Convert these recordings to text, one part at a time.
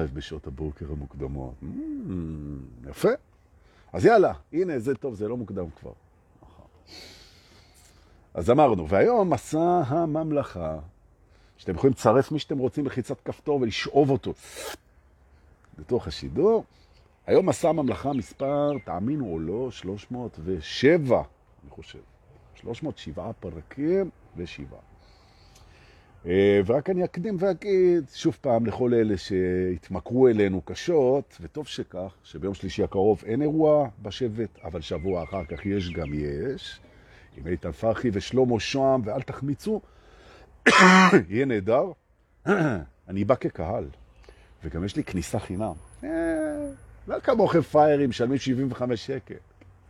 אוהב בשעות הבוקר המוקדמות. Mm, יפה. אז יאללה, הנה, זה טוב, זה לא מוקדם כבר. אז אמרנו, והיום מסע הממלכה, שאתם יכולים לצרף מי שאתם רוצים בחיצת כפתור ולשאוב אותו לתוך השידור. היום מסע הממלכה מספר, תאמינו או לא, 307, אני חושב. 307 פרקים ושבעה. אה, ורק אני אקדים ואגיד, שוב פעם, לכל אלה שהתמכרו אלינו קשות, וטוב שכך, שביום שלישי הקרוב אין אירוע בשבט, אבל שבוע אחר כך יש גם יש, עם איתן פרחי ושלמה שוהם, ואל תחמיצו, יהיה נהדר. אני בא כקהל, וגם יש לי כניסה חינם. אה, לא כמוכם פיירים, משלמים 75 שקל.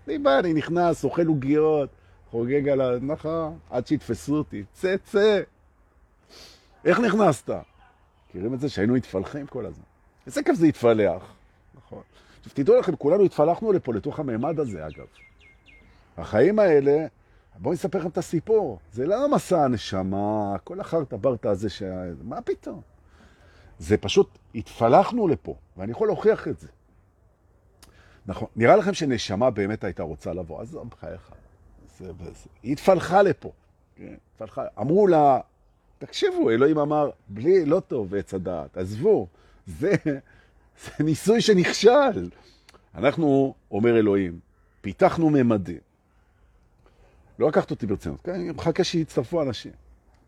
אני בא, אני נכנס, אוכל עוגיות, חוגג על הנחה, עד שיתפסו אותי. צא, צא. איך נכנסת? מכירים את זה שהיינו התפלחים כל הזמן. איזה כיף זה התפלח. נכון. עכשיו תדעו לכם, כולנו התפלחנו לפה, לתוך הממד הזה אגב. החיים האלה, בואו נספר לכם את הסיפור. זה לא מסע הנשמה, כל החרטה ברטה הזה, ש... מה פתאום? זה פשוט, התפלחנו לפה, ואני יכול להוכיח את זה. נכון, נראה לכם שנשמה באמת הייתה רוצה לבוא, אז בחייך. היא התפלחה לפה. כן, התפלחה. אמרו לה, תקשיבו, אלוהים אמר, בלי, לא טוב עץ הדעת, עזבו, זה, זה ניסוי שנכשל. אנחנו, אומר אלוהים, פיתחנו ממדים. לא לקחת אותי ברצינות, כן? אני מחכה שיצטרפו אנשים.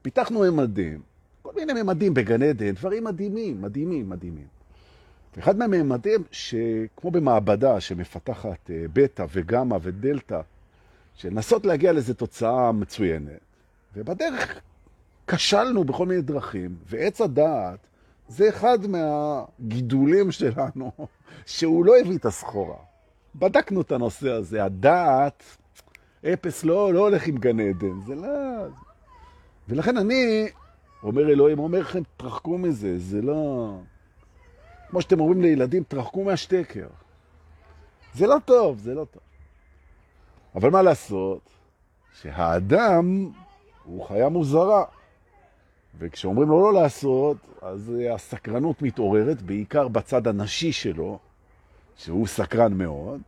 פיתחנו ממדים, כל מיני ממדים בגן עדן, דברים מדהימים, מדהימים, מדהימים. אחד מהממדים שכמו במעבדה שמפתחת אה, בטא וגמא ודלתא, שנסות להגיע לאיזו תוצאה מצוינת, ובדרך כשלנו בכל מיני דרכים, ועץ הדעת זה אחד מהגידולים שלנו, שהוא לא הביא את הסחורה. בדקנו את הנושא הזה, הדעת, אפס לא, לא הולך עם גן עדן, זה לא... ולכן אני, אומר אלוהים, אומר לכם, תרחקו מזה, זה לא... כמו שאתם אומרים לילדים, תרחקו מהשטקר. זה לא טוב, זה לא טוב. אבל מה לעשות? שהאדם הוא חיה מוזרה. וכשאומרים לו לא לעשות, אז הסקרנות מתעוררת, בעיקר בצד הנשי שלו, שהוא סקרן מאוד.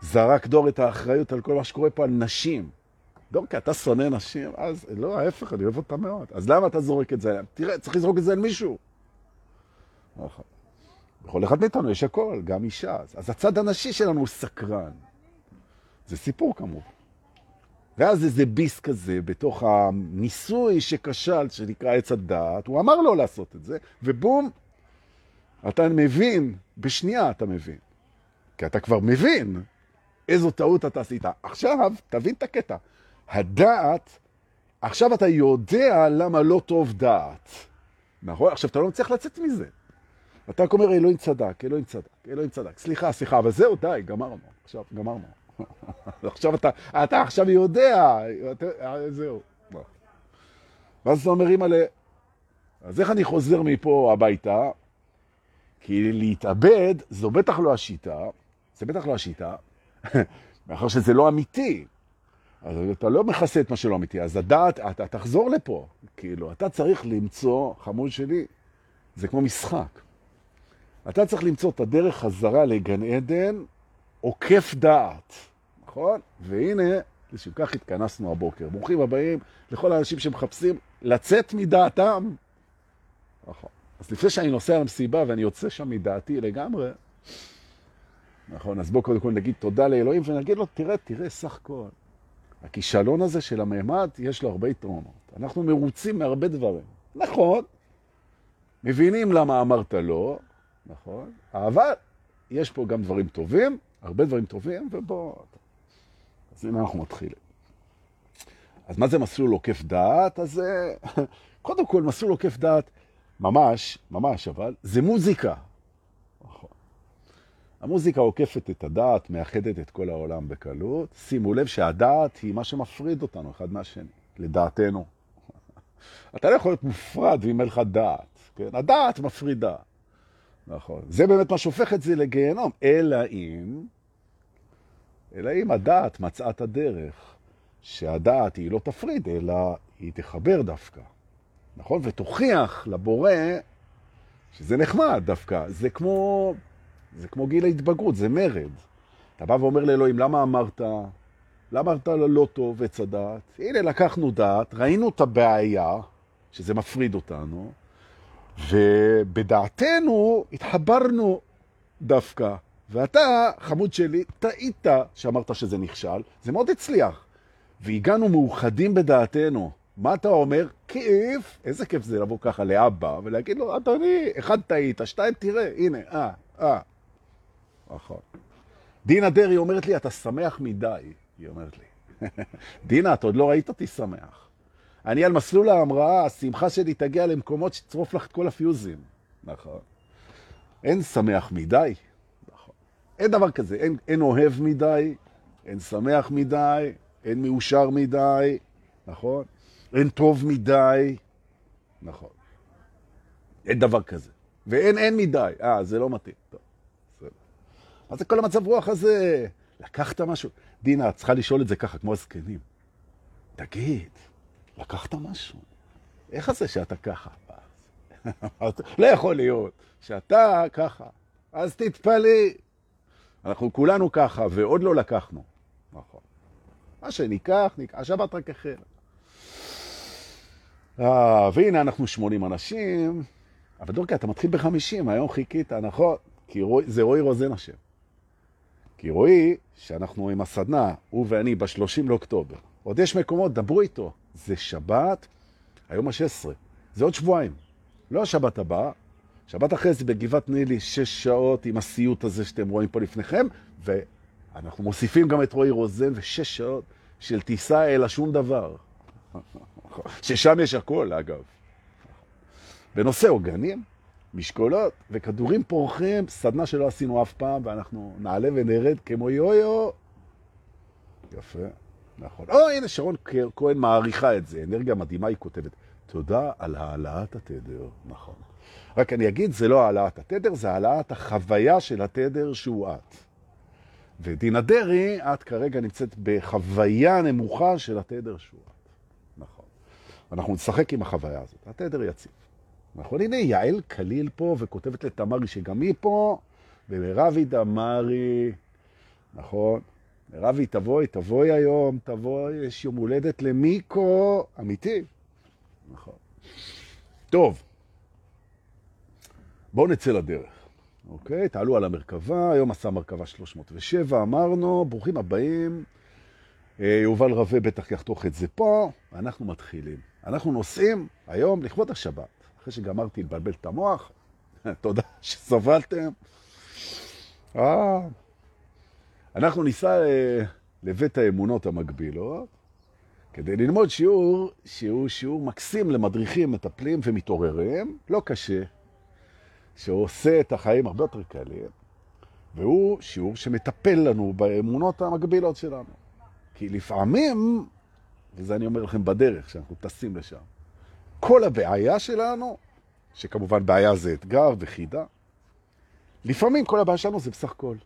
זרק דור את האחריות על כל מה שקורה פה על נשים. דור, כי אתה שונא נשים? אז לא, ההפך, אני אוהב אותה מאוד. אז למה אתה זורק את זה? תראה, צריך לזרוק את זה על מישהו. נכון. בכל אחד מאיתנו יש הכל, גם אישה. אז הצד הנשי שלנו הוא סקרן. זה סיפור כמובן. ואז איזה ביס כזה בתוך הניסוי שכשל, שנקרא עץ הדעת, הוא אמר לו לעשות את זה, ובום, אתה מבין, בשנייה אתה מבין. כי אתה כבר מבין איזו טעות אתה עשית. עכשיו, תבין את הקטע. הדעת, עכשיו אתה יודע למה לא טוב דעת. נכון? עכשיו, אתה לא מצליח לצאת מזה. אתה רק אומר, אלוהים צדק, אלוהים צדק, אלוהים צדק. סליחה, סליחה, אבל זהו, די, גמרנו. עכשיו, גמרנו. עכשיו אתה, אתה עכשיו יודע, אתה, זהו. ואז אתה אומר, אימא'לה, אז איך אני חוזר מפה הביתה? כי להתאבד זו בטח לא השיטה, זה בטח לא השיטה, מאחר שזה לא אמיתי. אז אתה לא מכסה את מה שלא אמיתי, אז הדעת, אתה תחזור לפה. כאילו, אתה צריך למצוא, חמוד שלי, זה כמו משחק. אתה צריך למצוא את הדרך חזרה לגן עדן עוקף דעת. נכון? והנה, לשם כך התכנסנו הבוקר. ברוכים הבאים לכל האנשים שמחפשים לצאת מדעתם. נכון. אז לפני שאני נוסע למסיבה ואני יוצא שם מדעתי לגמרי, נכון, אז בואו קודם כל נגיד תודה לאלוהים ונגיד לו, תראה, תראה, סך הכל. הכישלון הזה של הממד, יש לו הרבה יתרונות. אנחנו מרוצים מהרבה דברים. נכון, מבינים למה אמרת לא, נכון, אבל יש פה גם דברים טובים, הרבה דברים טובים, ובואו... אז הנה אנחנו מתחילים. אז מה זה מסלול עוקף דעת? אז קודם כל, מסלול עוקף דעת, ממש, ממש, אבל, זה מוזיקה. נכון. המוזיקה עוקפת את הדעת, מאחדת את כל העולם בקלות. שימו לב שהדעת היא מה שמפריד אותנו אחד מהשני, לדעתנו. אתה לא יכול להיות מופרד ואם אין לך דעת. כן? הדעת מפרידה. נכון. זה באמת מה שהופך את זה לגיהנום. אלא אם... אלא אם הדעת מצאה את הדרך, שהדעת היא לא תפריד, אלא היא תחבר דווקא, נכון? ותוכיח לבורא שזה נחמד דווקא. זה כמו, זה כמו גיל ההתבגרות, זה מרד. אתה בא ואומר לאלוהים, למה אמרת? למה אמרת לא טוב עץ הדעת? הנה, לקחנו דעת, ראינו את הבעיה, שזה מפריד אותנו, ובדעתנו התחברנו דווקא. ואתה, חמוד שלי, טעית שאמרת שזה נכשל, זה מאוד הצליח. והגענו מאוחדים בדעתנו. מה אתה אומר? כיף. איזה כיף זה לבוא ככה לאבא ולהגיד לו, אדוני, אחד טעית, שתיים תראה, הנה, אה, אה. נכון. דינה דרעי אומרת לי, אתה שמח מדי, היא אומרת לי. דינה, אתה עוד לא ראית אותי שמח. אני על מסלול ההמראה, השמחה שלי תגיע למקומות שצרוף לך את כל הפיוזים. נכון. אין שמח מדי. אין דבר כזה, אין, אין אוהב מדי, אין שמח מדי, אין מאושר מדי, נכון? אין טוב מדי, נכון. אין דבר כזה. ואין אין מדי. אה, זה לא מתאים. טוב. מה זה כל המצב רוח הזה? לקחת משהו? דינה, את צריכה לשאול את זה ככה, כמו הזקנים. תגיד, לקחת משהו? איך זה שאתה ככה? לא יכול להיות שאתה ככה. אז תתפלא. אנחנו כולנו ככה, ועוד לא לקחנו. נכון. מה שניקח, ניקח. השבת רק החלה. אה, והנה אנחנו 80 אנשים, אבל דורקה, אתה מתחיל ב-50, היום חיכית, נכון? כי רואי, זה רועי רוזן השם. כי רועי, שאנחנו עם הסדנה, הוא ואני, ב-30 לאוקטובר. עוד יש מקומות, דברו איתו. זה שבת, היום ה-16. זה עוד שבועיים. לא השבת הבאה, שבת אחרי זה בגבעת נילי, שש שעות עם הסיוט הזה שאתם רואים פה לפניכם, ואנחנו מוסיפים גם את רועי רוזן, ושש שעות של טיסה אל השום דבר. ששם יש הכל, אגב. בנושא עוגנים, משקולות וכדורים פורחים, סדנה שלא עשינו אף פעם, ואנחנו נעלה ונרד כמו יו-יו. יפה, נכון. או, הנה, שרון כהן מעריכה את זה, אנרגיה מדהימה היא כותבת. תודה על העלאת התדר, נכון. רק אני אגיד, זה לא העלאת התדר, זה העלאת החוויה של התדר שהוא את. ודינה דרי, את כרגע נמצאת בחוויה נמוכה של התדר שהוא את. נכון. אנחנו נשחק עם החוויה הזאת. התדר יציב. נכון, הנה יעל קליל פה וכותבת לתמרי שגם היא פה, ומרבי דמרי, נכון, מרבי תבואי, תבואי היום, תבואי, יש יום הולדת למיקו, אמיתי. נכון. טוב, בואו נצא לדרך. אוקיי, תעלו על המרכבה, היום עשה מרכבה 307, אמרנו, ברוכים הבאים. אה, יובל רווה בטח יחתוך את זה פה, ואנחנו מתחילים. אנחנו נוסעים היום לכבוד השבת, אחרי שגמרתי לבלבל את המוח, תודה שסבלתם. אה, אנחנו ניסע אה, לבית האמונות המקבילות, כדי ללמוד שיעור שהוא שיעור מקסים למדריכים, מטפלים ומתעוררים, לא קשה, שעושה את החיים הרבה יותר קלים, והוא שיעור שמטפל לנו באמונות המקבילות שלנו. כי לפעמים, וזה אני אומר לכם בדרך, שאנחנו טסים לשם, כל הבעיה שלנו, שכמובן בעיה זה אתגר וחידה, לפעמים כל הבעיה שלנו זה בסך הכל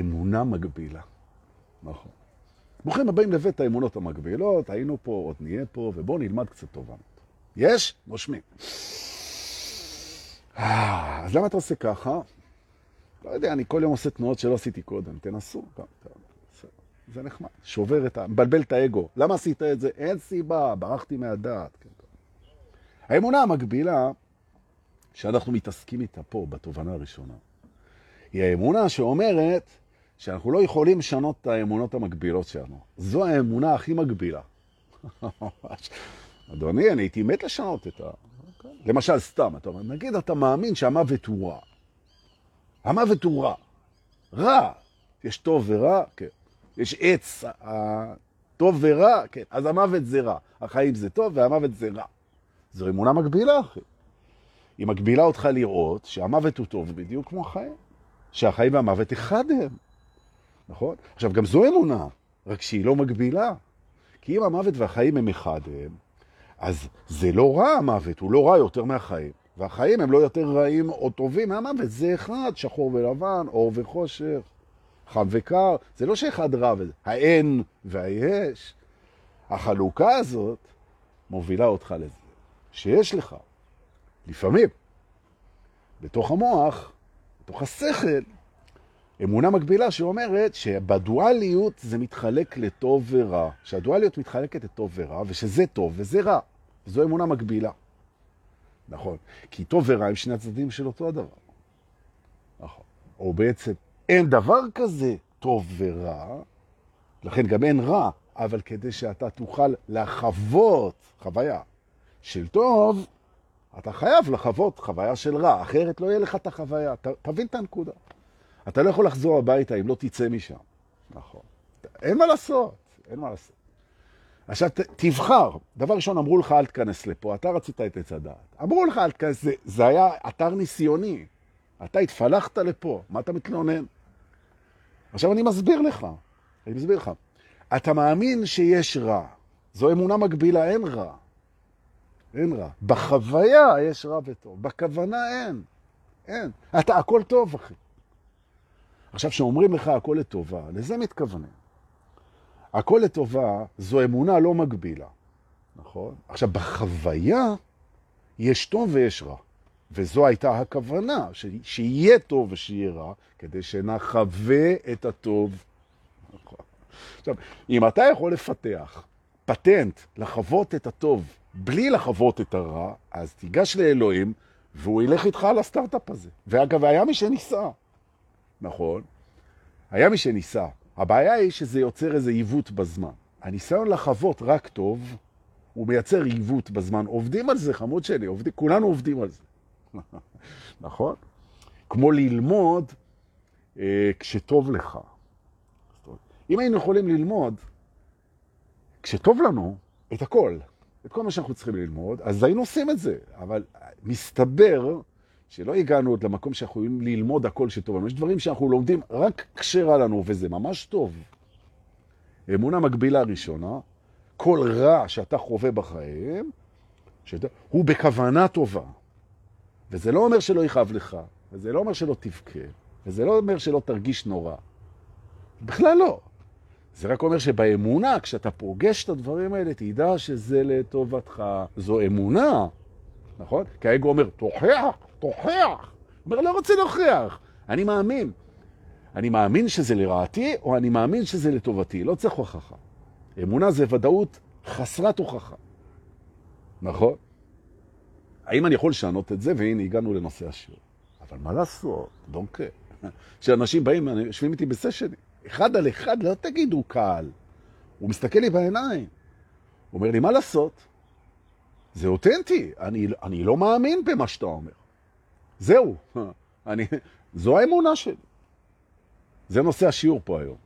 אמונה מגבילה. נכון. ברוכים הבאים לבית האמונות המקבילות, היינו פה, עוד נהיה פה, ובואו נלמד קצת תובנות. יש? נושמים. אה, אז למה אתה עושה ככה? לא יודע, אני כל יום עושה תנועות שלא עשיתי קודם. תנסו. זה נחמד. שובר את ה... מבלבל את האגו. למה עשית את זה? אין סיבה, ברחתי מהדעת. כן, האמונה המקבילה שאנחנו מתעסקים איתה פה, בתובנה הראשונה, היא האמונה שאומרת שאנחנו לא יכולים לשנות את האמונות המקבילות שלנו. זו האמונה הכי מגבילה. אדוני, אני הייתי מת לשנות את ה... למשל, סתם, אתה אומר, נגיד אתה מאמין שהמוות הוא רע. המוות הוא רע. רע. יש טוב ורע, כן. יש עץ, טוב ורע, כן. אז המוות זה רע. החיים זה טוב והמוות זה רע. זו אמונה מגבילה, אחי. היא מגבילה אותך לראות שהמוות הוא טוב בדיוק כמו החיים. שהחיים והמוות אחד הם. נכון? עכשיו, גם זו אמונה, רק שהיא לא מגבילה. כי אם המוות והחיים הם אחד הם, אז זה לא רע המוות, הוא לא רע יותר מהחיים. והחיים הם לא יותר רעים או טובים מהמוות, זה אחד, שחור ולבן, אור וחושך, חם וקר. זה לא שאחד רע, האין והיש. החלוקה הזאת מובילה אותך לזה, שיש לך, לפעמים, בתוך המוח, בתוך השכל, אמונה מקבילה שאומרת שבדואליות זה מתחלק לטוב ורע, שהדואליות מתחלקת לטוב ורע, ושזה טוב וזה רע. זו אמונה מקבילה. נכון. כי טוב ורע הם שני הצדדים של אותו הדבר. נכון. או בעצם אין דבר כזה טוב ורע, לכן גם אין רע, אבל כדי שאתה תוכל לחוות חוויה של טוב, אתה חייב לחוות חוויה של רע, אחרת לא יהיה לך את החוויה. ת, תבין את הנקודה. אתה לא יכול לחזור הביתה אם לא תצא משם. נכון. אין מה לעשות, אין מה לעשות. עכשיו ת, תבחר. דבר ראשון, אמרו לך אל תכנס לפה, אתה רצית את עץ הדעת. אמרו לך אל תכנס, זה, זה היה אתר ניסיוני. אתה התפלחת לפה, מה אתה מתלונן? עכשיו אני מסביר לך, אני מסביר לך. אתה מאמין שיש רע. זו אמונה מקבילה, אין רע. אין רע. בחוויה יש רע וטוב, בכוונה אין. אין. אתה, הכל טוב, אחי. עכשיו, כשאומרים לך הכל לטובה, לזה מתכוונים. הכל לטובה זו אמונה לא מקבילה, נכון? עכשיו, בחוויה יש טוב ויש רע. וזו הייתה הכוונה, ש... שיהיה טוב ושיהיה רע, כדי שנחווה את הטוב. נכון. עכשיו, אם אתה יכול לפתח פטנט לחוות את הטוב בלי לחוות את הרע, אז תיגש לאלוהים והוא ילך איתך על הסטארט-אפ הזה. ואגב, היה מי שניסה, נכון? היה מי שניסה. הבעיה היא שזה יוצר איזה עיוות בזמן. הניסיון לחוות רק טוב, הוא מייצר עיוות בזמן. עובדים על זה, חמוד שלי, עובדים, כולנו עובדים על זה. נכון? כמו ללמוד אה, כשטוב לך. אם היינו יכולים ללמוד כשטוב לנו את הכל, את כל מה שאנחנו צריכים ללמוד, אז היינו עושים את זה. אבל מסתבר שלא הגענו עוד למקום שאנחנו יכולים ללמוד הכל שטוב לנו. יש דברים שאנחנו לומדים רק כשרע לנו, וזה ממש טוב. אמונה מקבילה ראשונה, כל רע שאתה חווה בחיים, שאתה, הוא בכוונה טובה. וזה לא אומר שלא יכאב לך, וזה לא אומר שלא תבכה, וזה לא אומר שלא תרגיש נורא. בכלל לא. זה רק אומר שבאמונה, כשאתה פוגש את הדברים האלה, תדע שזה לטובתך. זו אמונה, נכון? כי האגו אומר, תוכיח, תוכיח. אומר, לא רוצה להוכיח. אני מאמין. אני מאמין שזה לרעתי, או אני מאמין שזה לטובתי. לא צריך הוכחה. אמונה זה ודאות חסרת הוכחה. נכון? האם אני יכול לשנות את זה? והנה, הגענו לנושא השיעור. אבל מה לעשות? דונקה. שאנשים באים, יושבים איתי בסשנים. אחד על אחד, לא תגידו קהל. הוא מסתכל לי בעיניים. הוא אומר לי, מה לעשות? זה אותנטי, אני, אני לא מאמין במה שאתה אומר. זהו, אני, זו האמונה שלי. זה נושא השיעור פה היום,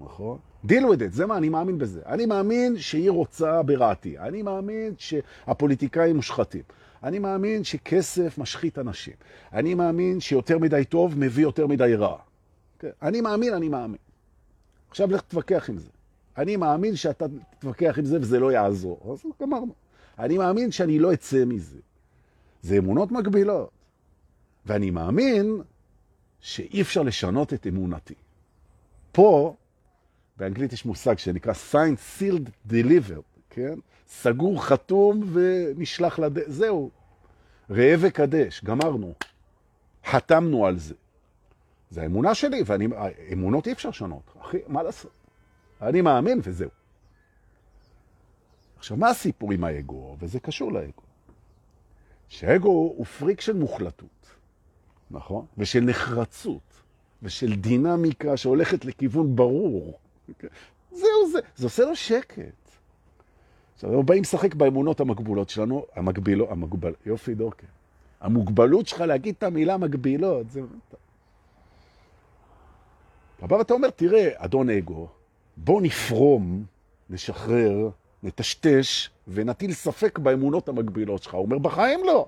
נכון? deal with it, זה מה, אני מאמין בזה. אני מאמין שהיא רוצה ברעתי. אני מאמין שהפוליטיקאים מושחתים. אני מאמין שכסף משחית אנשים. אני מאמין שיותר מדי טוב מביא יותר מדי רע. כן? אני מאמין, אני מאמין. עכשיו לך תתווכח עם זה. אני מאמין שאתה תתווכח עם זה וזה לא יעזור. אז גמרנו. אני מאמין שאני לא אצא מזה. זה אמונות מקבילות. ואני מאמין שאי אפשר לשנות את אמונתי. פה, באנגלית יש מושג שנקרא signed, sealed, delivered, כן? סגור, חתום ונשלח לד... זהו. ראה וקדש, גמרנו. חתמנו על זה. זה האמונה שלי, ואמונות אי אפשר לשנות. אחי, מה לעשות? אני מאמין וזהו. עכשיו, מה הסיפור עם האגו? וזה קשור לאגו. שהאגו הוא פריק של מוחלטות, נכון? ושל נחרצות, ושל דינמיקה שהולכת לכיוון ברור. זהו זה, זה עושה לו שקט. עכשיו, אנחנו באים לשחק באמונות המקבולות שלנו, המקבילות, המקבל, יופי דורקה. המוגבלות שלך להגיד את המילה מגבילות, זה... אבל אתה אומר, תראה, אדון אגו, בוא נפרום, נשחרר, נטשטש ונטיל ספק באמונות המקבילות שלך. הוא אומר, בחיים לא.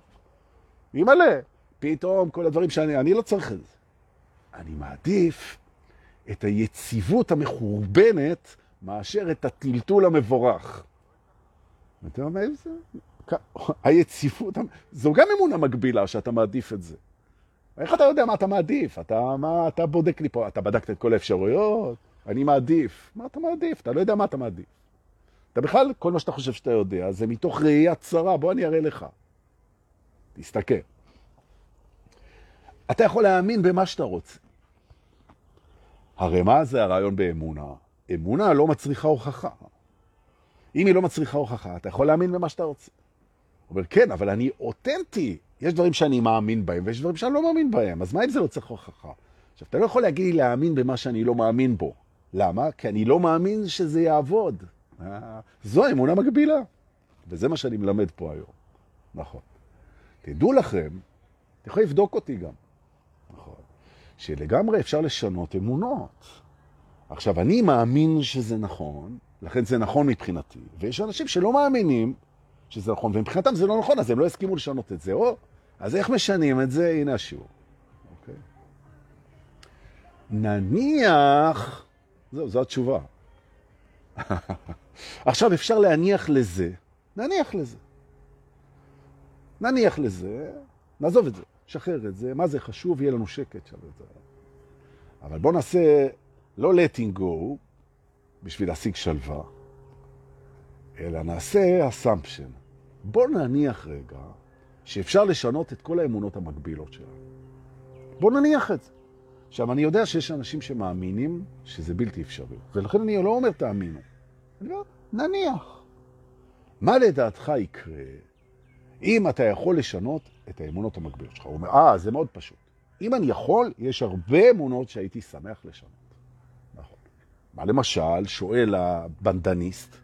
מלא. פתאום כל הדברים שאני, אני לא צריך את זה. אני מעדיף את היציבות המחורבנת מאשר את הטלטול המבורך. ואתה אומר, זה? היציבות, זו גם אמונה מקבילה שאתה מעדיף את זה. איך אתה יודע מה אתה מעדיף? אתה, מה, אתה בודק לי פה, אתה בדקת את כל האפשרויות? אני מעדיף. מה אתה מעדיף? אתה לא יודע מה אתה מעדיף. אתה בכלל, כל מה שאתה חושב שאתה יודע, זה מתוך ראייה צרה. בוא אני אראה לך. תסתכל. אתה יכול להאמין במה שאתה רוצה. הרי מה זה הרעיון באמונה? אמונה לא מצריכה הוכחה. אם היא לא מצריכה הוכחה, אתה יכול להאמין במה שאתה רוצה. הוא אומר, כן, אבל אני אותנטי. יש דברים שאני מאמין בהם, ויש דברים שאני לא מאמין בהם. אז מה אם זה לא צריך הוכחה? עכשיו, אתה לא יכול להגיד לי להאמין במה שאני לא מאמין בו. למה? כי אני לא מאמין שזה יעבוד. אה, זו אמונה מגבילה. וזה מה שאני מלמד פה היום. נכון. תדעו לכם, אתם יכולים לבדוק אותי גם. נכון. שלגמרי אפשר לשנות אמונות. עכשיו, אני מאמין שזה נכון, לכן זה נכון מבחינתי, ויש אנשים שלא מאמינים שזה נכון, ומבחינתם זה לא נכון, אז הם לא הסכימו לשנות את זה. או, אז איך משנים את זה? הנה השיעור. אוקיי? נניח, זהו, זו התשובה. עכשיו אפשר להניח לזה, נניח לזה. נניח לזה, נעזוב את זה, שחרר את זה, מה זה חשוב, יהיה לנו שקט שם. אבל בוא נעשה לא letting go בשביל להשיג שלווה, אלא נעשה assumption. בוא נניח רגע שאפשר לשנות את כל האמונות המקבילות שלנו. בוא נניח את זה. עכשיו, אני יודע שיש אנשים שמאמינים שזה בלתי אפשרי, ולכן אני לא אומר תאמינו. אומר, נניח. מה לדעתך יקרה אם אתה יכול לשנות את האמונות המקבילות שלך? הוא אומר, אה, זה מאוד פשוט. אם אני יכול, יש הרבה אמונות שהייתי שמח לשנות. נכון. מה למשל, שואל הבנדניסט,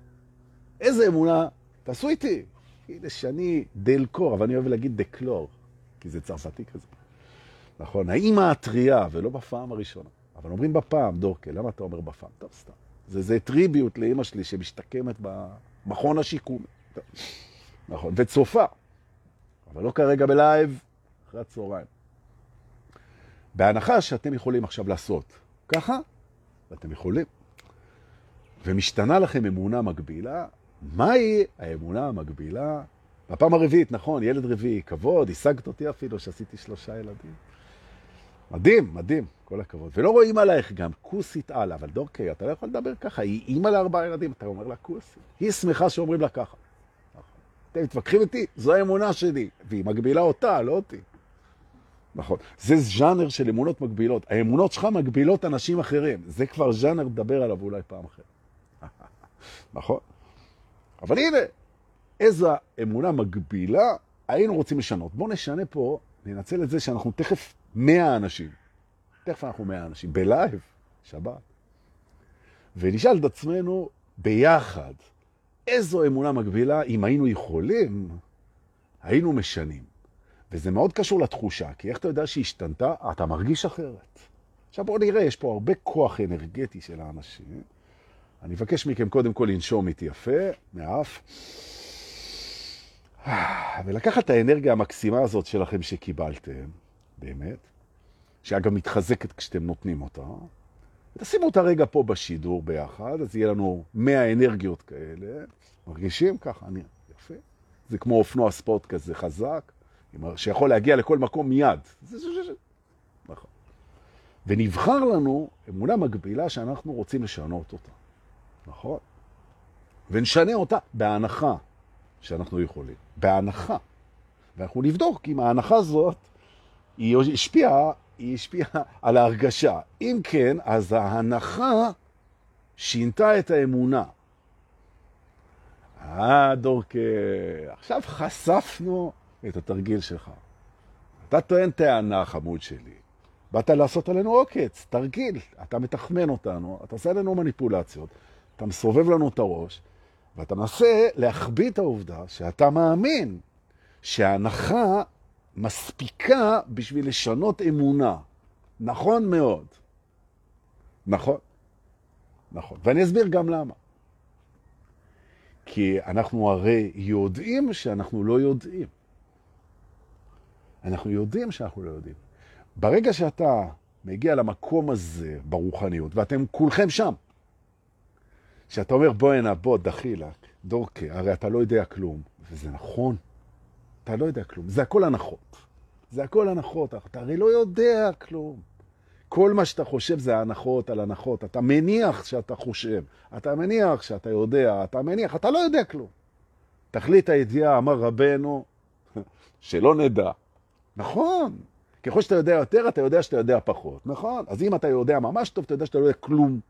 איזה אמונה, תעשו איתי. הנה שאני דלקור, אבל אני אוהב להגיד דקלור, כי זה צרפתי כזה. נכון, האמא הטריה, ולא בפעם הראשונה. אבל אומרים בפעם, דורקל, למה אתה אומר בפעם? טוב, סתם. זה, זה טריביוט לאמא שלי שמשתקמת במכון השיקום. נכון, וצופה. אבל לא כרגע בלייב, אחרי הצהריים. בהנחה שאתם יכולים עכשיו לעשות ככה, ואתם יכולים, ומשתנה לכם אמונה מגבילה, מהי האמונה המקבילה? בפעם הרביעית, נכון, ילד רביעי, כבוד, השגת אותי אפילו שעשיתי שלושה ילדים. מדהים, מדהים, כל הכבוד. ולא רואים עלייך גם כוסית הלאה, אבל דורקי, אתה לא יכול לדבר ככה, היא אימא לארבעה ילדים, אתה אומר לה כוסית. היא שמחה שאומרים לה ככה. אתם מתווכחים איתי? זו האמונה שלי, והיא מגבילה אותה, לא אותי. נכון. זה ז'אנר של אמונות מגבילות. האמונות שלך מגבילות אנשים אחרים. זה כבר ז'אנר, לדבר עליו אולי פעם אחרת. נכון? אבל הנה, איזו אמונה מגבילה היינו רוצים לשנות. בואו נשנה פה, ננצל את זה שאנחנו תכף 100 אנשים. תכף אנחנו 100 אנשים, בלייב, שבת. ונשאל את עצמנו ביחד, איזו אמונה מגבילה, אם היינו יכולים, היינו משנים. וזה מאוד קשור לתחושה, כי איך אתה יודע שהיא השתנתה? אתה מרגיש אחרת. עכשיו בואו נראה, יש פה הרבה כוח אנרגטי של האנשים. אני מבקש מכם קודם כל לנשום איתי יפה, מאף. ולקחת את האנרגיה המקסימה הזאת שלכם שקיבלתם, באמת, שאגב מתחזקת כשאתם נותנים אותה, ותשימו אותה רגע פה בשידור ביחד, אז יהיה לנו 100 אנרגיות כאלה. מרגישים ככה? אני, יפה. זה כמו אופנוע ספורט כזה חזק, שיכול להגיע לכל מקום מיד. נכון. ונבחר לנו אמונה מגבילה שאנחנו רוצים לשנות אותה. נכון? ונשנה אותה בהנחה שאנחנו יכולים. בהנחה. ואנחנו נבדוק אם ההנחה הזאת היא השפיעה, היא השפיעה על ההרגשה. אם כן, אז ההנחה שינתה את האמונה. אה, דורקה, עכשיו חשפנו את התרגיל שלך. אתה טוען טענה, חמוד שלי. באת לעשות עלינו עוקץ, תרגיל. אתה מתחמן אותנו, אתה עושה עלינו מניפולציות. אתה מסובב לנו את הראש, ואתה מנסה להחביא את העובדה שאתה מאמין שההנחה מספיקה בשביל לשנות אמונה. נכון מאוד. נכון. נכון. ואני אסביר גם למה. כי אנחנו הרי יודעים שאנחנו לא יודעים. אנחנו יודעים שאנחנו לא יודעים. ברגע שאתה מגיע למקום הזה ברוחניות, ואתם כולכם שם, שאתה אומר בוא הנה, בוא, דחילק, דורקה, הרי אתה לא יודע כלום. וזה נכון, אתה לא יודע כלום. זה הכל הנחות. זה הכל הנחות, אתה הרי לא יודע כלום. כל מה שאתה חושב זה הנחות על הנחות. אתה מניח שאתה חושב, אתה מניח שאתה יודע, אתה מניח, אתה לא יודע כלום. תכלית הידיעה, אמר רבנו, שלא נדע. נכון, ככל שאתה יודע יותר, אתה יודע שאתה יודע פחות, נכון? אז אם אתה יודע ממש טוב, אתה יודע שאתה לא יודע כלום.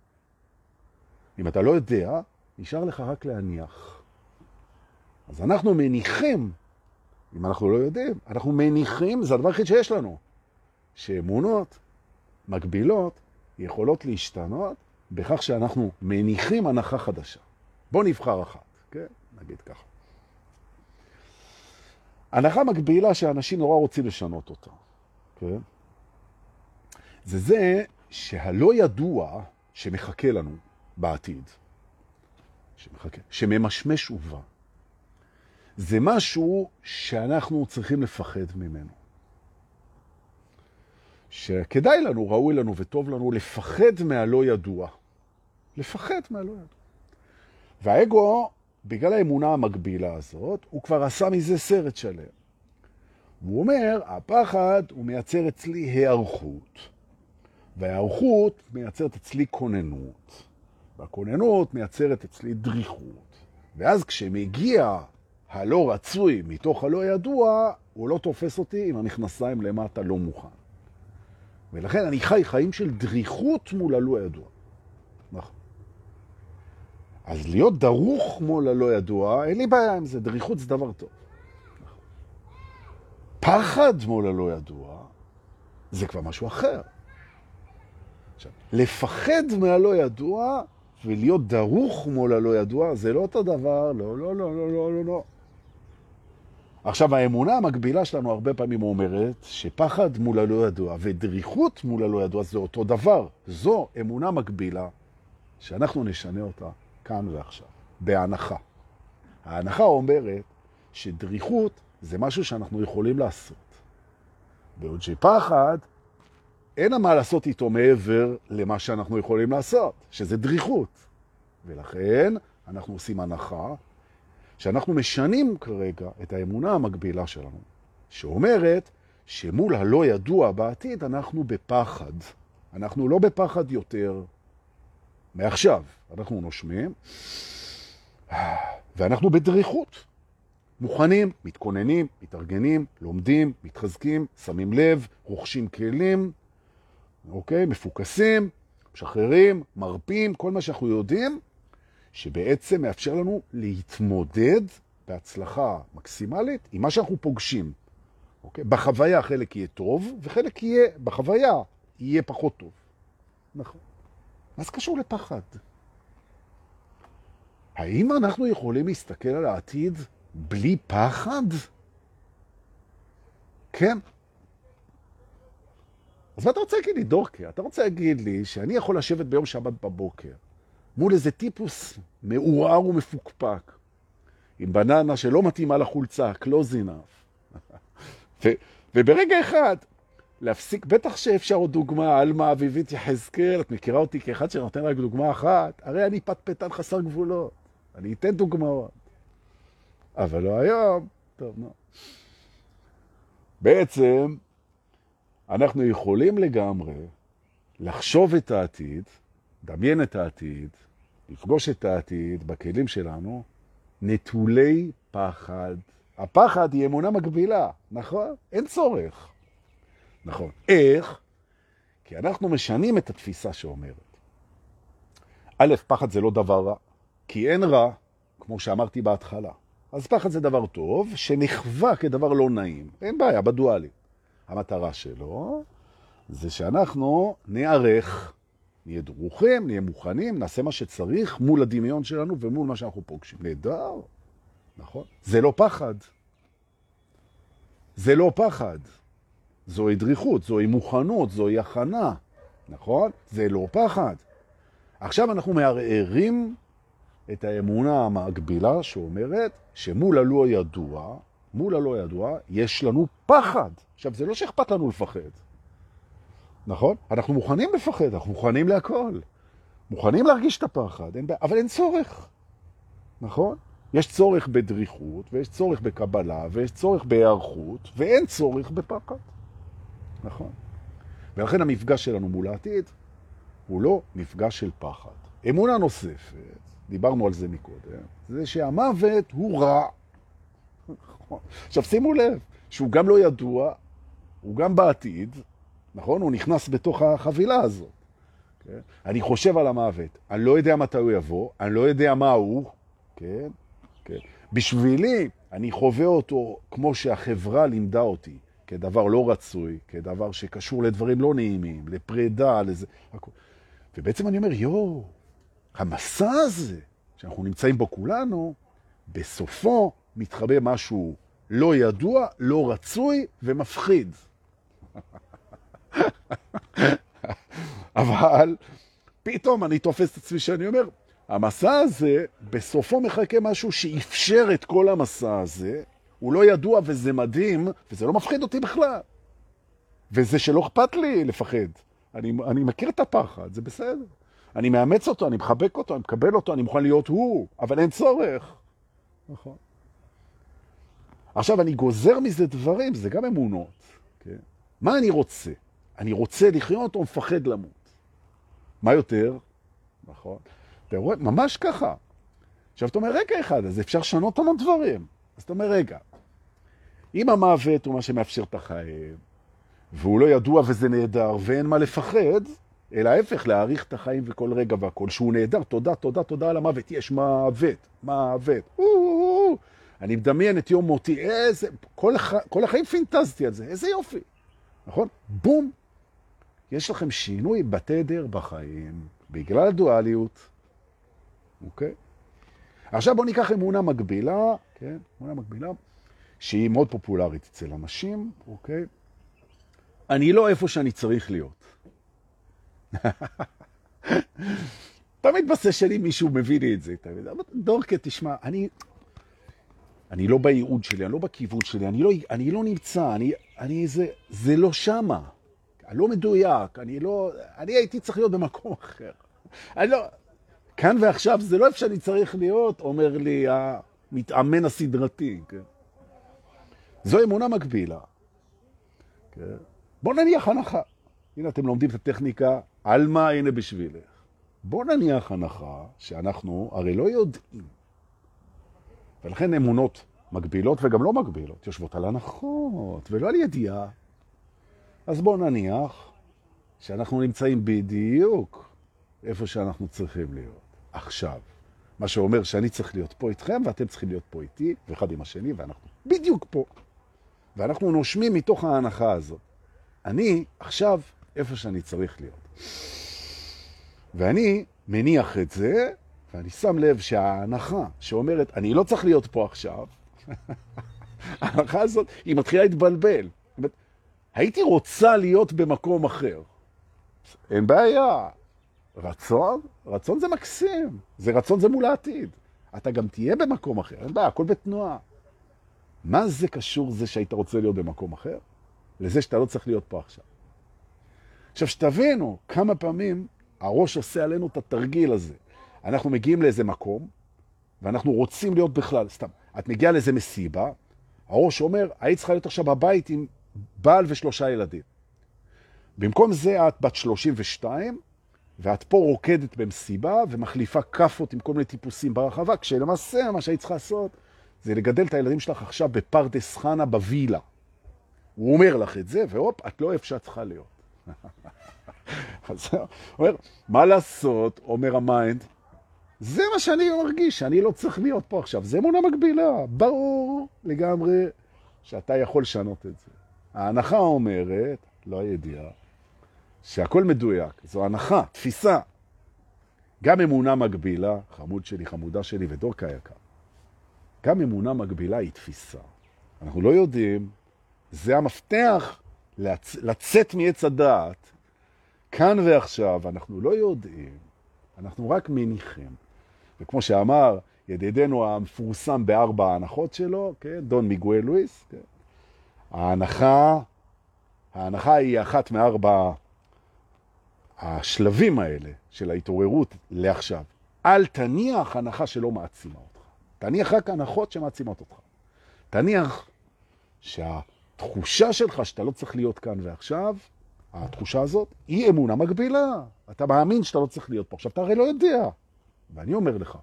אם אתה לא יודע, נשאר לך רק להניח. אז אנחנו מניחים, אם אנחנו לא יודעים, אנחנו מניחים, זה הדבר הכי שיש לנו, שאמונות מקבילות יכולות להשתנות בכך שאנחנו מניחים הנחה חדשה. בוא נבחר אחת, כן? נגיד ככה. הנחה מקבילה שאנשים נורא רוצים לשנות אותה, כן? זה זה שהלא ידוע שמחכה לנו בעתיד, שמחכה, שממשמש ובא, זה משהו שאנחנו צריכים לפחד ממנו. שכדאי לנו, ראוי לנו וטוב לנו לפחד מהלא ידוע. לפחד מהלא ידוע. והאגו, בגלל האמונה המקבילה הזאת, הוא כבר עשה מזה סרט שלם. והוא אומר, הפחד הוא מייצר אצלי היערכות, וההיערכות מייצרת אצלי כוננות, והכוננות מייצרת אצלי דריכות. ואז כשמגיע הלא רצוי מתוך הלא ידוע, הוא לא תופס אותי עם המכנסיים למטה לא מוכן. ולכן אני חי חיים של דריכות מול הלא ידוע. נכון. אז להיות דרוך מול הלא ידוע, אין לי בעיה עם זה, דריכות זה דבר טוב. פחד מול הלא ידוע, זה כבר משהו אחר. עכשיו, לפחד מהלא ידוע ולהיות דרוך מול הלא ידוע, זה לא אותו דבר, לא, לא, לא, לא, לא, לא, לא. עכשיו, האמונה המקבילה שלנו הרבה פעמים אומרת שפחד מול הלא ידוע ודריכות מול הלא ידוע זה אותו דבר. זו אמונה מקבילה שאנחנו נשנה אותה כאן ועכשיו, בהנחה. ההנחה אומרת שדריכות זה משהו שאנחנו יכולים לעשות. בעוד שפחד, אין מה לעשות איתו מעבר למה שאנחנו יכולים לעשות, שזה דריכות. ולכן אנחנו עושים הנחה שאנחנו משנים כרגע את האמונה המקבילה שלנו, שאומרת שמול הלא ידוע בעתיד אנחנו בפחד. אנחנו לא בפחד יותר מעכשיו. אנחנו נושמים, ואנחנו בדריכות. מוכנים, מתכוננים, מתארגנים, לומדים, מתחזקים, שמים לב, רוכשים כלים, אוקיי? מפוקסים, משחררים, מרפים, כל מה שאנחנו יודעים, שבעצם מאפשר לנו להתמודד בהצלחה מקסימלית עם מה שאנחנו פוגשים. אוקיי? בחוויה חלק יהיה טוב, וחלק יהיה, בחוויה, יהיה פחות טוב. נכון. מה זה קשור לפחד? האם אנחנו יכולים להסתכל על העתיד בלי פחד? כן. אז מה אתה רוצה להגיד לי, דורקה? אתה רוצה להגיד לי שאני יכול לשבת ביום שבת בבוקר מול איזה טיפוס מעורער ומפוקפק, עם בננה שלא מתאימה לחולצה, close enough. וברגע אחד, להפסיק, בטח שאפשר עוד דוגמה, אלמה אביבית יחזקאל, את מכירה אותי כאחד שנותן רק דוגמה אחת, הרי אני פטפטן חסר גבולות, אני אתן דוגמאות. אבל לא היום, טוב, נו. בעצם, אנחנו יכולים לגמרי לחשוב את העתיד, דמיין את העתיד, לפגוש את העתיד בכלים שלנו, נטולי פחד. הפחד היא אמונה מקבילה, נכון? אין צורך. נכון. איך? כי אנחנו משנים את התפיסה שאומרת. א', פחד זה לא דבר רע, כי אין רע, כמו שאמרתי בהתחלה. אז פחד זה דבר טוב, שנחווה כדבר לא נעים. אין בעיה, בדואלי. המטרה שלו זה שאנחנו נערך נהיה דרוכים, נהיה מוכנים, נעשה מה שצריך מול הדמיון שלנו ומול מה שאנחנו פוגשים. נהדר, נכון? זה לא פחד. זה לא פחד. זוהי דריכות, זוהי מוכנות, זוהי הכנה, נכון? זה לא פחד. עכשיו אנחנו מערערים את האמונה המקבילה שאומרת שמול הלא ידוע, מול הלא ידוע, יש לנו פחד. עכשיו, זה לא שאכפת לנו לפחד. נכון? אנחנו מוכנים לפחד, אנחנו מוכנים להכל. מוכנים להרגיש את הפחד, אין, אבל אין צורך, נכון? יש צורך בדריכות, ויש צורך בקבלה, ויש צורך בהיערכות, ואין צורך בפחד, נכון? ולכן המפגש שלנו מול העתיד הוא לא מפגש של פחד. אמונה נוספת, דיברנו על זה מקודם, זה שהמוות הוא רע. עכשיו שימו לב, שהוא גם לא ידוע, הוא גם בעתיד, נכון? הוא נכנס בתוך החבילה הזאת. כן? אני חושב על המוות, אני לא יודע מתי הוא יבוא, אני לא יודע מה הוא, כן? כן. בשבילי, אני חווה אותו כמו שהחברה לימדה אותי, כדבר לא רצוי, כדבר שקשור לדברים לא נעימים, לפרידה, לזה, הכל. ובעצם אני אומר, יואו, המסע הזה, שאנחנו נמצאים בו כולנו, בסופו מתחבא משהו לא ידוע, לא רצוי ומפחיד. אבל פתאום אני תופס את עצמי שאני אומר, המסע הזה, בסופו מחכה משהו שאפשר את כל המסע הזה, הוא לא ידוע וזה מדהים, וזה לא מפחיד אותי בכלל. וזה שלא אכפת לי לפחד. אני, אני מכיר את הפחד, זה בסדר. אני מאמץ אותו, אני מחבק אותו, אני מקבל אותו, אני מוכן להיות הוא, אבל אין צורך. נכון. עכשיו, אני גוזר מזה דברים, זה גם אמונות. כן? מה אני רוצה? אני רוצה לחיות או מפחד למות? מה יותר? נכון. אתה רואה, ממש ככה. עכשיו, אתה אומר, רגע אחד, אז אפשר לשנות המון דברים. אז אתה אומר, רגע, אם המוות הוא מה שמאפשר את החיים, והוא לא ידוע וזה נהדר, ואין מה לפחד, אלא ההפך, להעריך את החיים וכל רגע והכל, שהוא נהדר, תודה, תודה, תודה על המוות, יש מוות, מוות, אני מדמיין את יום מותי, איזה, כל, הח... כל החיים פינטזתי על זה, איזה יופי, נכון? בום, יש לכם שינוי בתדר בחיים, בגלל הדואליות, אוקיי? עכשיו בואו ניקח אמונה מקבילה, כן? אמונה מקבילה, שהיא מאוד פופולרית אצל אנשים, אוקיי? אני לא איפה שאני צריך להיות. תמיד בסשני מישהו מביא לי את זה. דורקה, תשמע, אני, אני לא בייעוד שלי, אני לא בכיוון שלי, אני לא, אני לא נמצא, אני, אני זה, זה לא שמה. לא מדויק, אני לא, אני הייתי צריך להיות במקום אחר. אני לא, כאן ועכשיו זה לא איפה שאני צריך להיות, אומר לי המתאמן הסדרתי. כן? זו אמונה מקבילה. כן? בוא נניח הנחה. הנה, אתם לומדים את הטכניקה, על מה הנה בשבילך. בוא נניח הנחה שאנחנו הרי לא יודעים. ולכן אמונות מקבילות וגם לא מקבילות, יושבות על הנחות ולא על ידיעה. אז בוא נניח שאנחנו נמצאים בדיוק איפה שאנחנו צריכים להיות, עכשיו. מה שאומר שאני צריך להיות פה איתכם ואתם צריכים להיות פה איתי, ואחד עם השני, ואנחנו בדיוק פה. ואנחנו נושמים מתוך ההנחה הזאת. אני עכשיו איפה שאני צריך להיות. ואני מניח את זה, ואני שם לב שההנחה שאומרת, אני לא צריך להיות פה עכשיו, ההנחה הזאת, היא מתחילה להתבלבל. הייתי רוצה להיות במקום אחר. אין בעיה. רצון? רצון זה מקסים. זה רצון זה מול העתיד. אתה גם תהיה במקום אחר, אין בעיה, הכל בתנועה. מה זה קשור זה שהיית רוצה להיות במקום אחר? לזה שאתה לא צריך להיות פה עכשיו. עכשיו, שתבינו כמה פעמים הראש עושה עלינו את התרגיל הזה. אנחנו מגיעים לאיזה מקום, ואנחנו רוצים להיות בכלל, סתם, את מגיעה לאיזה מסיבה, הראש אומר, היית צריכה להיות עכשיו בבית עם בעל ושלושה ילדים. במקום זה את בת 32, ואת פה רוקדת במסיבה ומחליפה כפות עם כל מיני טיפוסים ברחבה, כשלמעשה מה שהיית צריכה לעשות זה לגדל את הילדים שלך עכשיו בפרדס חנה בווילה. הוא אומר לך את זה, והופ, את לא איפה שאת צריכה להיות. אז הוא אומר, מה לעשות, אומר ה-mind, זה מה שאני מרגיש, שאני לא צריך להיות פה עכשיו. זה אמונה מקבילה, ברור לגמרי שאתה יכול לשנות את זה. ההנחה אומרת, לא הידיעה, שהכל מדויק. זו הנחה, תפיסה. גם אמונה מקבילה, חמוד שלי, חמודה שלי ודורקה יקר, גם אמונה מקבילה היא תפיסה. אנחנו לא יודעים, זה המפתח לצ... לצאת מעץ הדעת. כאן ועכשיו, אנחנו לא יודעים, אנחנו רק מניחים. וכמו שאמר ידידנו המפורסם בארבע ההנחות שלו, כן, דון מיגואל לואיס, כן, ההנחה, ההנחה היא אחת מארבע השלבים האלה של ההתעוררות לעכשיו. אל תניח הנחה שלא מעצימה אותך. תניח רק הנחות שמעצימות אותך. תניח שהתחושה שלך שאתה לא צריך להיות כאן ועכשיו, התחושה הזאת היא אמונה מגבילה. אתה מאמין שאתה לא צריך להיות פה. עכשיו, אתה הרי לא יודע. ואני אומר לך,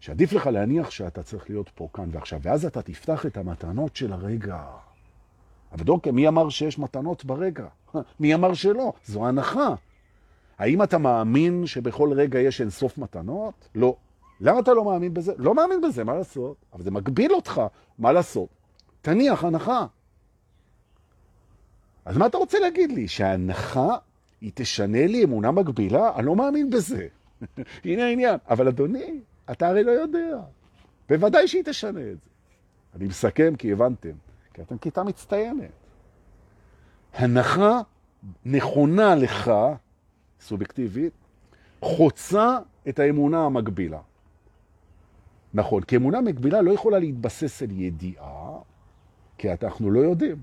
שעדיף לך להניח שאתה צריך להיות פה כאן ועכשיו, ואז אתה תפתח את המתנות של הרגע. אבל דורקה, מי אמר שיש מתנות ברגע? מי אמר שלא? זו הנחה. האם אתה מאמין שבכל רגע יש אין סוף מתנות? לא. למה אתה לא מאמין בזה? לא מאמין בזה, מה לעשות? אבל זה מגביל אותך, מה לעשות? תניח הנחה. אז מה אתה רוצה להגיד לי? שההנחה היא תשנה לי אמונה מגבילה? אני לא מאמין בזה. הנה העניין. אבל אדוני, אתה הרי לא יודע. בוודאי שהיא תשנה את זה. אני מסכם כי הבנתם, כי אתם כיתה מצטיינת. הנחה נכונה לך, סובייקטיבית, חוצה את האמונה המקבילה. נכון, כי אמונה מקבילה לא יכולה להתבסס על ידיעה, כי אנחנו לא יודעים.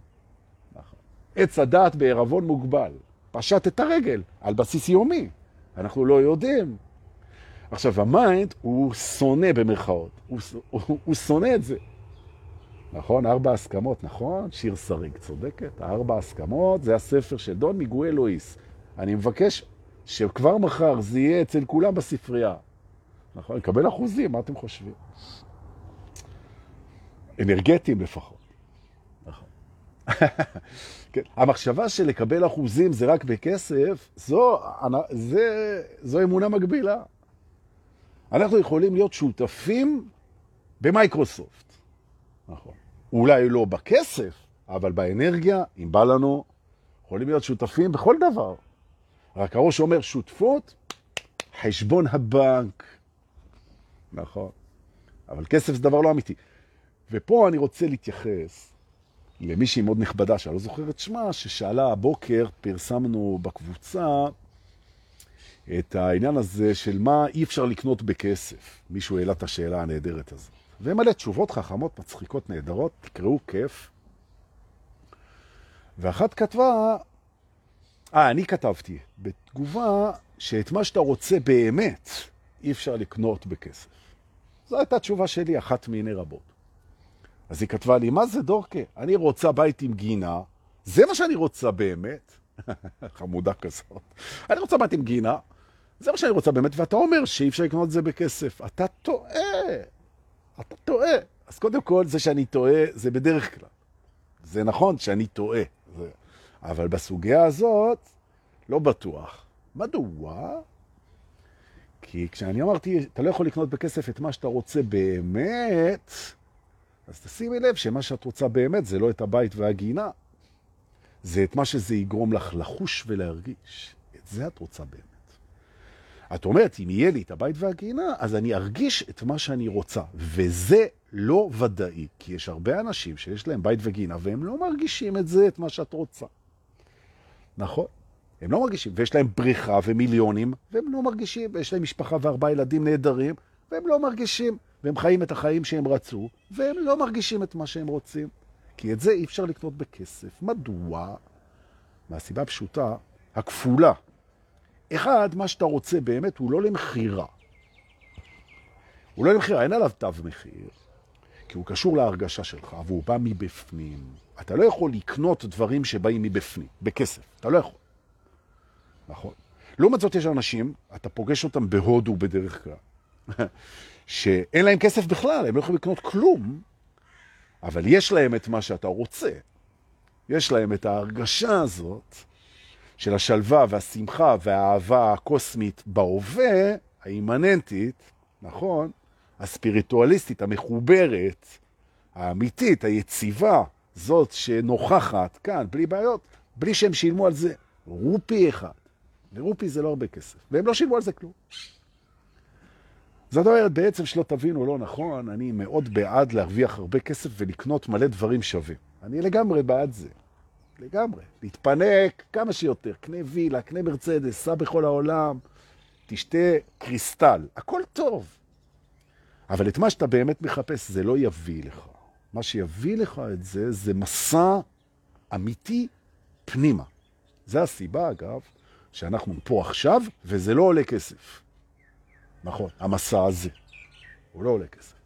נכון. עץ הדעת בערבון מוגבל. פשט את הרגל על בסיס יומי. אנחנו לא יודעים. עכשיו, ה-mind הוא שונא במרכאות. הוא, הוא, הוא שונא את זה. נכון? ארבע הסכמות, נכון? שיר שריג, צודקת. ארבע הסכמות זה הספר של דון מיגואל רואיס. אני מבקש שכבר מחר זה יהיה אצל כולם בספרייה. נכון? לקבל אחוזים, מה אתם חושבים? אנרגטיים לפחות. נכון. כן. המחשבה של לקבל אחוזים זה רק בכסף, זו, זה, זו אמונה מגבילה. אנחנו יכולים להיות שותפים במייקרוסופט. נכון. אולי לא בכסף, אבל באנרגיה, אם בא לנו, יכולים להיות שותפים בכל דבר. רק הראש אומר שותפות, חשבון הבנק. נכון. אבל כסף זה דבר לא אמיתי. ופה אני רוצה להתייחס למישהי מאוד נכבדה, שאני לא זוכר את שמה, ששאלה הבוקר, פרסמנו בקבוצה, את העניין הזה של מה אי אפשר לקנות בכסף. מישהו העלה את השאלה הנהדרת הזאת. ומלא תשובות חכמות, מצחיקות, נהדרות, תקראו כיף. ואחת כתבה, אה, אני כתבתי בתגובה שאת מה שאתה רוצה באמת אי אפשר לקנות בכסף. זו הייתה תשובה שלי, אחת מיני רבות. אז היא כתבה לי, מה זה דורקה? אני רוצה בית עם גינה, זה מה שאני רוצה באמת. חמודה כזאת. אני רוצה בית עם גינה, זה מה שאני רוצה באמת, ואתה אומר שאי אפשר לקנות את זה בכסף. אתה טועה. אתה טועה. אז קודם כל, זה שאני טועה, זה בדרך כלל. זה נכון שאני טועה. זה... אבל בסוגיה הזאת, לא בטוח. מדוע? כי כשאני אמרתי, אתה לא יכול לקנות בכסף את מה שאתה רוצה באמת, אז תשימי לב שמה שאת רוצה באמת זה לא את הבית והגינה, זה את מה שזה יגרום לך לחוש ולהרגיש. את זה את רוצה באמת. את אומרת, אם יהיה לי את הבית והגינה, אז אני ארגיש את מה שאני רוצה. וזה לא ודאי, כי יש הרבה אנשים שיש להם בית וגינה, והם לא מרגישים את זה, את מה שאת רוצה. נכון? הם לא מרגישים, ויש להם בריכה ומיליונים, והם לא מרגישים, ויש להם משפחה וארבעה ילדים נהדרים, והם לא מרגישים, והם חיים את החיים שהם רצו, והם לא מרגישים את מה שהם רוצים. כי את זה אי אפשר לקנות בכסף. מדוע? מהסיבה הפשוטה, הכפולה. אחד, מה שאתה רוצה באמת הוא לא למחירה. הוא לא למחירה, אין עליו תו מחיר, כי הוא קשור להרגשה שלך, והוא בא מבפנים. אתה לא יכול לקנות דברים שבאים מבפנים, בכסף. אתה לא יכול. נכון. לעומת זאת יש אנשים, אתה פוגש אותם בהודו בדרך כלל, שאין להם כסף בכלל, הם לא יכולים לקנות כלום, אבל יש להם את מה שאתה רוצה. יש להם את ההרגשה הזאת של השלווה והשמחה והאהבה הקוסמית בהווה, האימננטית, נכון? הספיריטואליסטית, המחוברת, האמיתית, היציבה, זאת שנוכחת כאן, בלי בעיות, בלי שהם שילמו על זה רופי אחד. ורופי זה לא הרבה כסף, והם לא שילמו על זה כלום. זאת אומרת, בעצם שלא תבינו לא נכון, אני מאוד בעד להרוויח הרבה כסף ולקנות מלא דברים שווים. אני לגמרי בעד זה. לגמרי. להתפנק כמה שיותר. קנה וילה, קנה מרצדס, סע בכל העולם, תשתה קריסטל. הכל טוב. אבל את מה שאתה באמת מחפש זה לא יביא לך. מה שיביא לך את זה, זה מסע אמיתי פנימה. זה הסיבה, אגב, שאנחנו פה עכשיו, וזה לא עולה כסף. נכון, המסע הזה. הוא לא עולה כסף.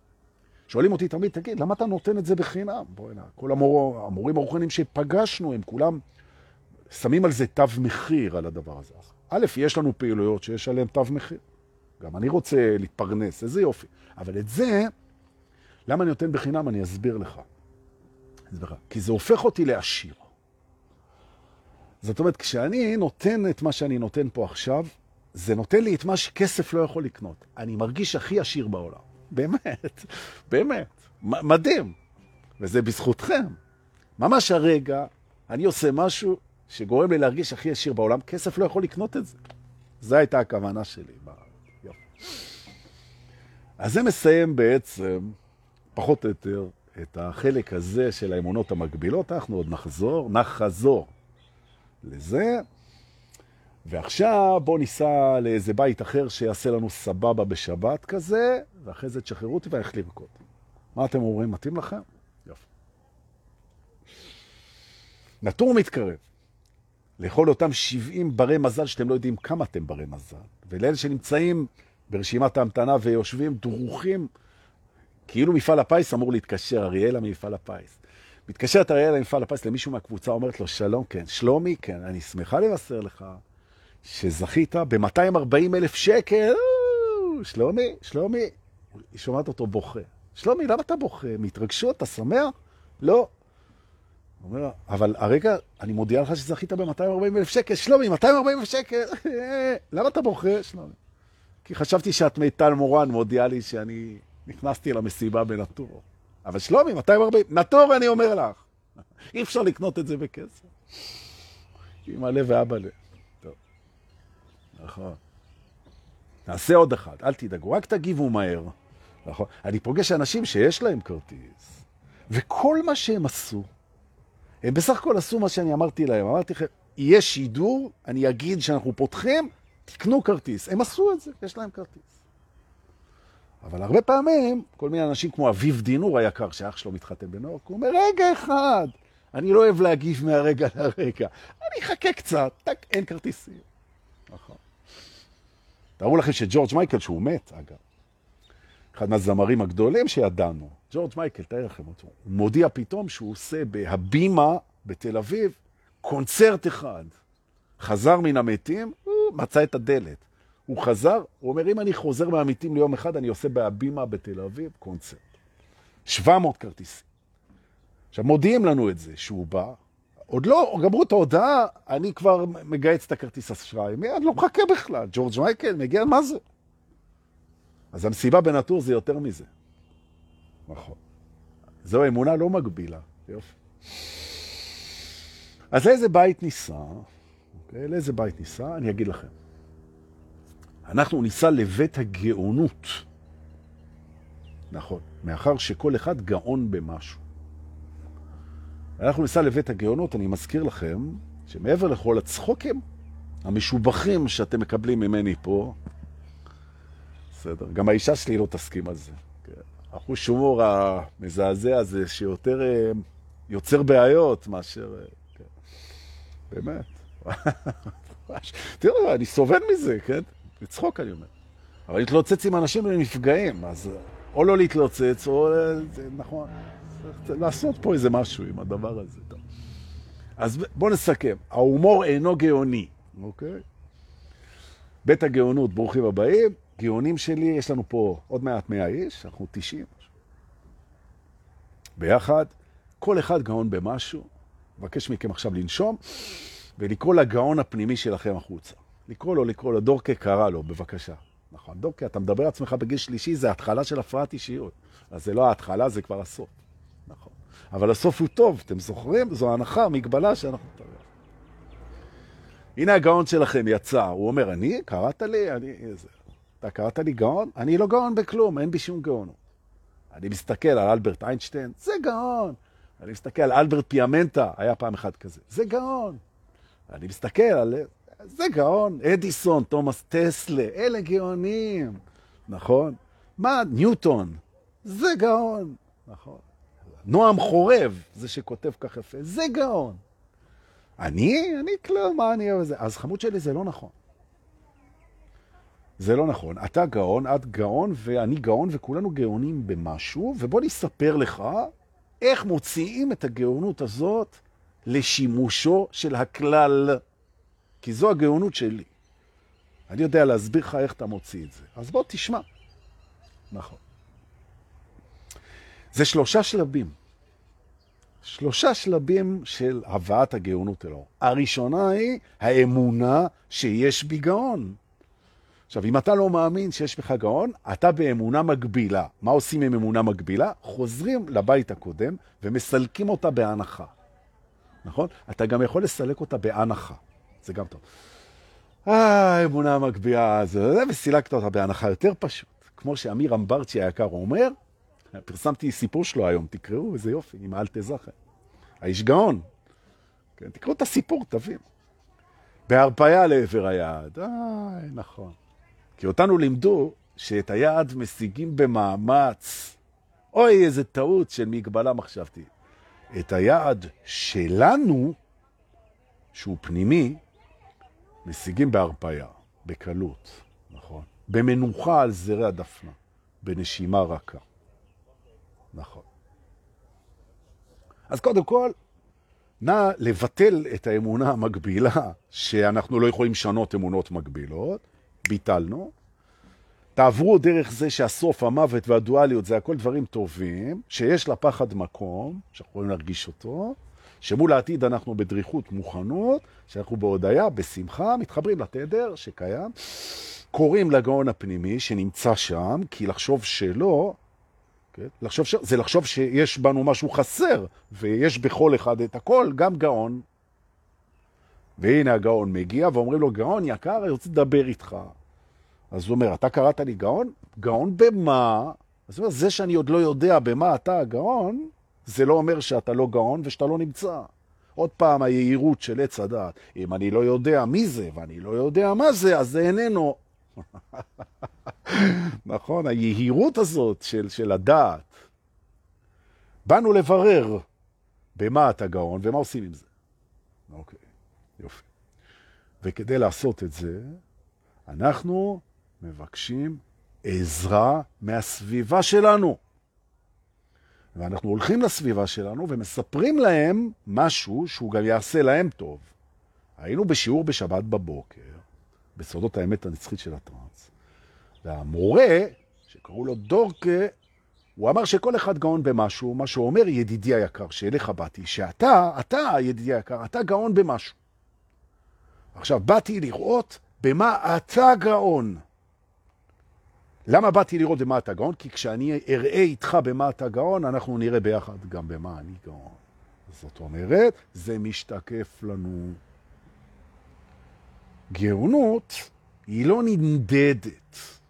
שואלים אותי תמיד, תגיד, למה אתה נותן את זה בחינם? בואי נה, כל המור... המורים הרוחנים שפגשנו, הם כולם שמים על זה תו מחיר על הדבר הזה. א', יש לנו פעילויות שיש עליהן תו מחיר. גם אני רוצה להתפרנס, איזה יופי. אבל את זה, למה אני נותן בחינם? אני אסביר לך. כי זה הופך אותי לעשיר. זאת אומרת, כשאני נותן את מה שאני נותן פה עכשיו, זה נותן לי את מה שכסף לא יכול לקנות. אני מרגיש הכי עשיר בעולם. באמת, באמת. מדהים. וזה בזכותכם. ממש הרגע אני עושה משהו שגורם לי להרגיש הכי עשיר בעולם, כסף לא יכול לקנות את זה. זו הייתה הכוונה שלי. אז זה מסיים בעצם, פחות או יותר, את החלק הזה של האמונות המקבילות. אנחנו עוד נחזור, נחזור לזה. ועכשיו בואו ניסע לאיזה בית אחר שיעשה לנו סבבה בשבת כזה, ואחרי זה תשחררו אותי ואיך לרקוד. מה אתם אומרים? מתאים לכם? נטור מתקרב. לכל אותם 70 ברי מזל שאתם לא יודעים כמה אתם ברי מזל, ולאלה שנמצאים ברשימת ההמתנה ויושבים דרוכים, כאילו מפעל הפיס אמור להתקשר, אריאלה ממפעל הפיס. מתקשרת אריאלה ממפעל הפיס למישהו מהקבוצה, אומרת לו, שלום, כן, שלומי, כן, אני שמחה לבשר לך שזכית ב-240 אלף שקל, שלומי, שלומי, היא שומעת אותו בוכה. שלומי, למה אתה בוכה? מהתרגשות? אתה שמח? לא. הוא אומר, אבל הרגע, אני מודיע לך שזכית ב-240 אלף שקל. שלומי, 240 אלף שקל, למה אתה בוכה, שלומי? כי חשבתי שאת מיטל מורן מודיעה לי שאני נכנסתי למסיבה בנטור. אבל שלומי, 240, נטור אני אומר לך. אי אפשר לקנות את זה בכסף. אמא לב ואבא לב. נכון. נעשה עוד אחד, אל תדאגו, רק תגיבו מהר. נכון. אני פוגש אנשים שיש להם כרטיס, וכל מה שהם עשו, הם בסך הכל עשו מה שאני אמרתי להם. אמרתי לכם, יהיה שידור, אני אגיד שאנחנו פותחים, תקנו כרטיס. הם עשו את זה, יש להם כרטיס. אבל הרבה פעמים, כל מיני אנשים כמו אביב דינור היקר, שאח שלו מתחתן בנורק, הוא אומר, רגע אחד, אני לא אוהב להגיב מהרגע לרגע. אני אחכה קצת, טק, אין כרטיסים. נכון. תארו לכם שג'ורג' מייקל, שהוא מת, אגב, אחד מהזמרים הגדולים שידענו, ג'ורג' מייקל, תאר לכם אותו, הוא מודיע פתאום שהוא עושה בהבימה בתל אביב קונצרט אחד. חזר מן המתים, מצא את הדלת. הוא חזר, הוא אומר, אם אני חוזר מהמתים ליום אחד, אני עושה בהבימה בתל אביב קונצרט. 700 כרטיסים. עכשיו, מודיעים לנו את זה, שהוא בא, עוד לא גמרו את ההודעה, אני כבר מגייץ את הכרטיס אשראי. מיד לא מחכה בכלל. ג'ורג' מייקל מגיע, מה זה? אז המסיבה בנטור זה יותר מזה. נכון. זו אמונה לא מגבילה. יופי. אז לאיזה בית ניסה? אוקיי, לאיזה בית ניסה? אני אגיד לכם. אנחנו ניסה לבית הגאונות. נכון, מאחר שכל אחד גאון במשהו. אנחנו ניסה לבית הגאונות, אני מזכיר לכם שמעבר לכל הצחוקים המשובחים שאתם מקבלים ממני פה, בסדר, גם האישה שלי לא תסכים על זה. החוש הומור המזעזע הזה שיותר אה, יוצר בעיות מאשר... אה, כן. באמת. תראו, אני סובל מזה, כן? לצחוק אני אומר. אבל להתלוצץ עם אנשים נפגעים, אז או לא להתלוצץ, או... נכון. צריך לעשות פה איזה משהו עם הדבר הזה. טוב. אז בואו נסכם. ההומור אינו גאוני, אוקיי? בית הגאונות, ברוכים הבאים. גאונים שלי, יש לנו פה עוד מעט 100 איש, אנחנו 90. ביחד, כל אחד גאון במשהו. מבקש מכם עכשיו לנשום ולקרוא לגאון הפנימי שלכם החוצה. לקרוא לו, לקרוא לו, דורקה קרא לו, בבקשה. נכון, דורקה, אתה מדבר עצמך בגיל שלישי, זה התחלה של הפרעת אישיות. אז זה לא ההתחלה, זה כבר הסוף. אבל הסוף הוא טוב, אתם זוכרים? זו הנחה, מגבלה שאנחנו... הנה הגאון שלכם יצא, הוא אומר, אני? קראת לי? אני... איזה... אתה קראת לי גאון? אני לא גאון בכלום, אין בי שום גאונות. אני מסתכל על אלברט איינשטיין, זה גאון. אני מסתכל על אלברט פיאמנטה, היה פעם אחד כזה, זה גאון. אני מסתכל על... זה גאון. אדיסון, תומאס טסלה, אלה גאונים, נכון? מה, ניוטון, זה גאון, נכון? נועם חורב, זה שכותב כך יפה, זה גאון. אני? אני כלום, מה אני אוהב את זה? אז חמוד שלי זה לא נכון. זה לא נכון. אתה גאון, את גאון, ואני גאון, וכולנו גאונים במשהו, ובוא נספר לך איך מוציאים את הגאונות הזאת לשימושו של הכלל. כי זו הגאונות שלי. אני יודע להסביר לך איך אתה מוציא את זה. אז בוא תשמע. נכון. זה שלושה שלבים. שלושה שלבים של הבאת הגאונות אל האור. הראשונה היא האמונה שיש בי גאון. עכשיו, אם אתה לא מאמין שיש בך גאון, אתה באמונה מגבילה. מה עושים עם אמונה מגבילה? חוזרים לבית הקודם ומסלקים אותה בהנחה. נכון? אתה גם יכול לסלק אותה בהנחה. זה גם טוב. אה, אמונה מגבילה, זה, וסילקת אותה בהנחה יותר פשוט. כמו שאמיר אמברצ'י היקר אומר, פרסמתי סיפור שלו היום, תקראו, איזה יופי, עם אל תזכר. האיש גאון. כן, תקראו את הסיפור, תבין. בהרפאיה לעבר היעד. אה, נכון. כי אותנו לימדו שאת היעד משיגים במאמץ. אוי, איזה טעות של מגבלה מחשבתי. את היעד שלנו, שהוא פנימי, משיגים בהרפאיה, בקלות, נכון? במנוחה על זרי הדפנה, בנשימה רכה. נכון. אז קודם כל, נא לבטל את האמונה המקבילה, שאנחנו לא יכולים לשנות אמונות מקבילות, ביטלנו. תעברו דרך זה שהסוף, המוות והדואליות זה הכל דברים טובים, שיש לפחד מקום, שאנחנו יכולים להרגיש אותו, שמול העתיד אנחנו בדריכות מוכנות, שאנחנו בהודעה, בשמחה, מתחברים לתדר שקיים, קוראים לגאון הפנימי שנמצא שם, כי לחשוב שלא, כן? לחשוב ש... זה לחשוב שיש בנו משהו חסר, ויש בכל אחד את הכל, גם גאון. והנה הגאון מגיע, ואומרים לו, גאון יקר, אני רוצה לדבר איתך. אז הוא אומר, אתה קראת לי גאון? גאון במה? אז הוא אומר, זה שאני עוד לא יודע במה אתה הגאון, זה לא אומר שאתה לא גאון ושאתה לא נמצא. עוד פעם, היהירות של עץ הדעת. אם אני לא יודע מי זה ואני לא יודע מה זה, אז זה איננו. נכון, היהירות הזאת של, של הדעת. באנו לברר במה אתה גאון ומה עושים עם זה. אוקיי, יופי. וכדי לעשות את זה, אנחנו מבקשים עזרה מהסביבה שלנו. ואנחנו הולכים לסביבה שלנו ומספרים להם משהו שהוא גם יעשה להם טוב. היינו בשיעור בשבת בבוקר, בסודות האמת הנצחית של הטרנס, והמורה, שקראו לו דורקה, הוא אמר שכל אחד גאון במשהו, מה שהוא אומר, ידידי היקר, שאליך באתי, שאתה, אתה, ידידי היקר, אתה גאון במשהו. עכשיו, באתי לראות במה אתה גאון. למה באתי לראות במה אתה גאון? כי כשאני אראה איתך במה אתה גאון, אנחנו נראה ביחד גם במה אני גאון. זאת אומרת, זה משתקף לנו. גאונות היא לא נמדדת.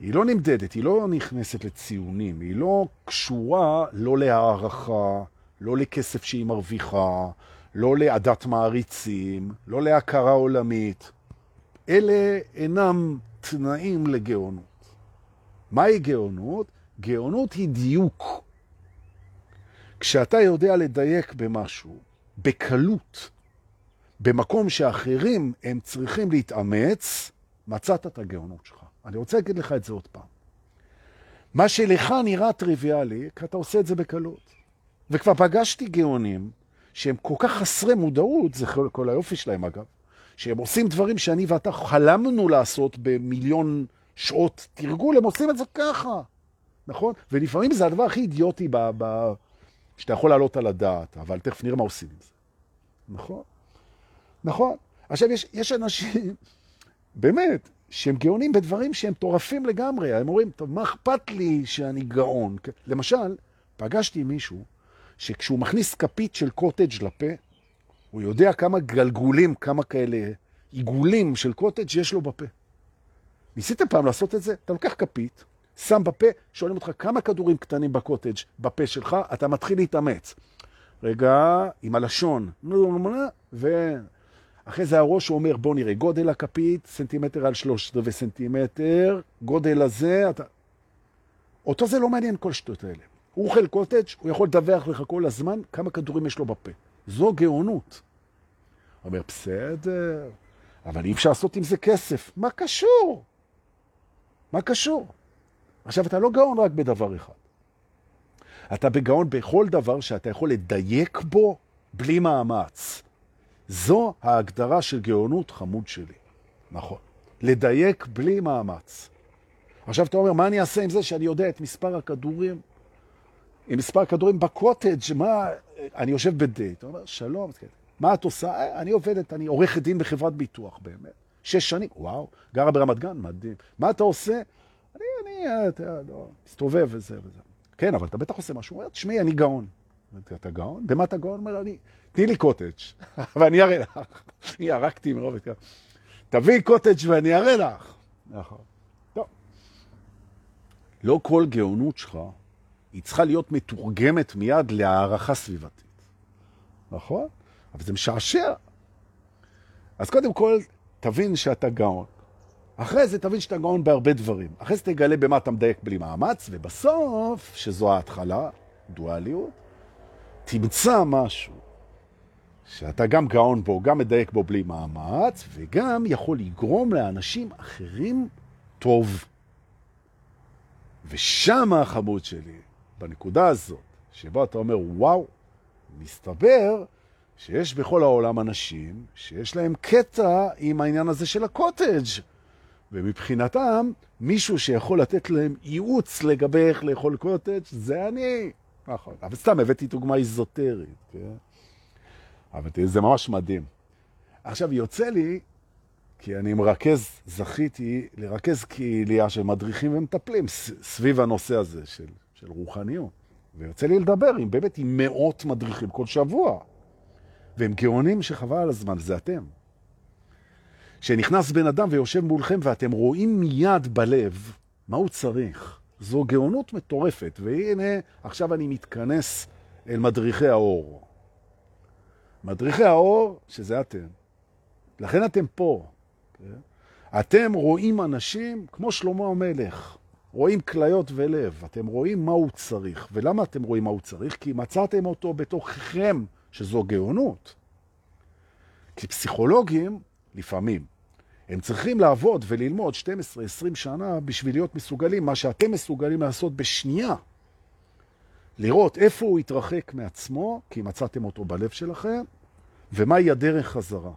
היא לא נמדדת, היא לא נכנסת לציונים, היא לא קשורה לא להערכה, לא לכסף שהיא מרוויחה, לא לעדת מעריצים, לא להכרה עולמית. אלה אינם תנאים לגאונות. מהי גאונות? גאונות היא דיוק. כשאתה יודע לדייק במשהו, בקלות, במקום שאחרים הם צריכים להתאמץ, מצאת את הגאונות שלך. אני רוצה להגיד לך את זה עוד פעם. מה שלך נראה טריוויאלי, כי אתה עושה את זה בקלות. וכבר פגשתי גאונים שהם כל כך חסרי מודעות, זה כל היופי שלהם אגב, שהם עושים דברים שאני ואתה חלמנו לעשות במיליון שעות תרגול, הם עושים את זה ככה, נכון? ולפעמים זה הדבר הכי אידיוטי ב, ב, שאתה יכול לעלות על הדעת, אבל תכף נראה מה עושים עם זה. נכון? נכון. עכשיו, יש, יש אנשים, באמת, שהם גאונים בדברים שהם טורפים לגמרי. הם אומרים, טוב, מה אכפת לי שאני גאון? למשל, פגשתי מישהו שכשהוא מכניס כפית של קוטג' לפה, הוא יודע כמה גלגולים, כמה כאלה עיגולים של קוטג' יש לו בפה. ניסיתם פעם לעשות את זה? אתה לוקח כפית, שם בפה, שואלים אותך כמה כדורים קטנים בקוטג' בפה שלך, אתה מתחיל להתאמץ. רגע, עם הלשון, ואחרי זה הראש אומר, בוא נראה, גודל הכפית, סנטימטר על שלושת רבעי סנטימטר, גודל הזה, אתה... אותו זה לא מעניין כל שטות האלה. הוא אוכל קוטג', הוא יכול לדווח לך כל הזמן כמה כדורים יש לו בפה. זו גאונות. הוא אומר, בסדר, אבל אי אפשר לעשות עם זה כסף. מה קשור? מה קשור? עכשיו, אתה לא גאון רק בדבר אחד. אתה בגאון בכל דבר שאתה יכול לדייק בו בלי מאמץ. זו ההגדרה של גאונות חמוד שלי. נכון. לדייק בלי מאמץ. עכשיו אתה אומר, מה אני אעשה עם זה שאני יודע את מספר הכדורים? עם מספר כדורים בקוטג', מה, אני יושב בדייט, הוא אומר, שלום, מה את עושה? אה, אני עובדת, אני עורכת דין בחברת ביטוח, באמת. שש שנים, וואו, גרה ברמת גן, מדהים. מה אתה עושה? אני, אני, אה, אתה, לא, מסתובב וזה וזה. כן, אבל אתה בטח עושה משהו. הוא אומר, תשמעי, אני גאון. אתה גאון? במה אתה גאון? אומר, אני, תני לי קוטג', ואני אראה לך. אני ירקתי מרוב את תביאי קוטג' ואני אראה לך. נכון. טוב. לא כל גאונות שלך היא צריכה להיות מתורגמת מיד להערכה סביבתית. נכון? אבל זה משעשע. אז קודם כל, תבין שאתה גאון. אחרי זה תבין שאתה גאון בהרבה דברים. אחרי זה תגלה במה אתה מדייק בלי מאמץ, ובסוף, שזו ההתחלה, דואליות, תמצא משהו שאתה גם גאון בו, גם מדייק בו בלי מאמץ, וגם יכול לגרום לאנשים אחרים טוב. ושם החמוד שלי, בנקודה הזאת, שבה אתה אומר, וואו, מסתבר שיש בכל העולם אנשים שיש להם קטע עם העניין הזה של הקוטג' ומבחינתם, מישהו שיכול לתת להם ייעוץ לגבי איך לאכול קוטג' זה אני. נכון. אבל סתם הבאתי דוגמה איזוטרית, כן? אבל זה ממש מדהים. עכשיו, יוצא לי, כי אני מרכז, זכיתי לרכז קהילייה של מדריכים ומטפלים סביב הנושא הזה של, של רוחניות. ויוצא לי לדבר עם, באמת עם מאות מדריכים כל שבוע. והם גאונים שחבל על הזמן, זה אתם. שנכנס בן אדם ויושב מולכם ואתם רואים מיד בלב מה הוא צריך. זו גאונות מטורפת, והנה עכשיו אני מתכנס אל מדריכי האור. מדריכי האור, שזה אתם. לכן אתם פה. כן? אתם רואים אנשים כמו שלמה המלך, רואים כליות ולב, אתם רואים מה הוא צריך. ולמה אתם רואים מה הוא צריך? כי מצאתם אותו בתוככם, שזו גאונות. כי פסיכולוגים, לפעמים, הם צריכים לעבוד וללמוד 12-20 שנה בשביל להיות מסוגלים, מה שאתם מסוגלים לעשות בשנייה. לראות איפה הוא התרחק מעצמו, כי מצאתם אותו בלב שלכם, ומהי הדרך חזרה.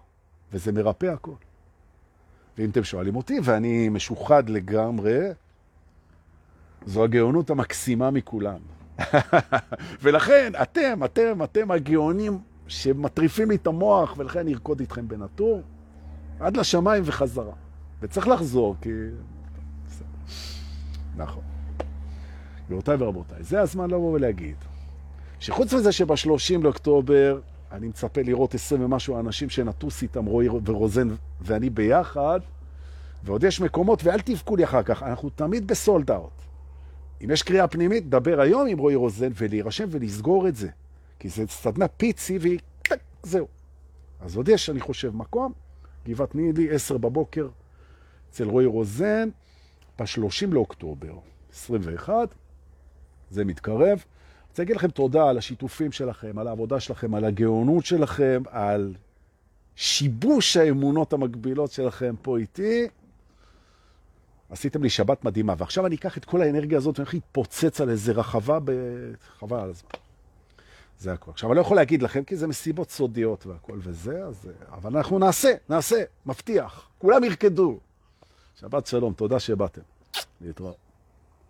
וזה מרפא הכל. ואם אתם שואלים אותי, ואני משוחד לגמרי, זו הגאונות המקסימה מכולם. ולכן, אתם, אתם, אתם הגאונים שמטריפים לי את המוח, ולכן אני ארקוד איתכם בנטור, עד לשמיים וחזרה. וצריך לחזור, כי... נכון. גבירותיי ורבותיי, זה הזמן לבוא ולהגיד שחוץ מזה שב-30 לאוקטובר אני מצפה לראות 20 ומשהו אנשים שנטוס איתם רועי ורוזן ואני ביחד, ועוד יש מקומות, ואל תבכו לי אחר כך, אנחנו תמיד בסולד אאוט. אם יש קריאה פנימית, דבר היום עם רועי רוזן ולהירשם ולסגור את זה. כי זה סדנה פיצי והיא, זהו. אז עוד יש, אני חושב, מקום. גבעת נילי, עשר בבוקר, אצל רועי רוזן, ב-30 לאוקטובר, 21, זה מתקרב. רוצה להגיד לכם תודה על השיתופים שלכם, על העבודה שלכם, על הגאונות שלכם, על שיבוש האמונות המקבילות שלכם פה איתי. עשיתם לי שבת מדהימה, ועכשיו אני אקח את כל האנרגיה הזאת ואני הולך להתפוצץ על איזה רחבה, ב... חבל על הזמן. זה הכל. עכשיו, אני לא יכול להגיד לכם, כי זה מסיבות סודיות והכל וזה, אז... אבל אנחנו נעשה, נעשה, מבטיח. כולם ירקדו. שבת שלום, תודה שבאתם. להתראות.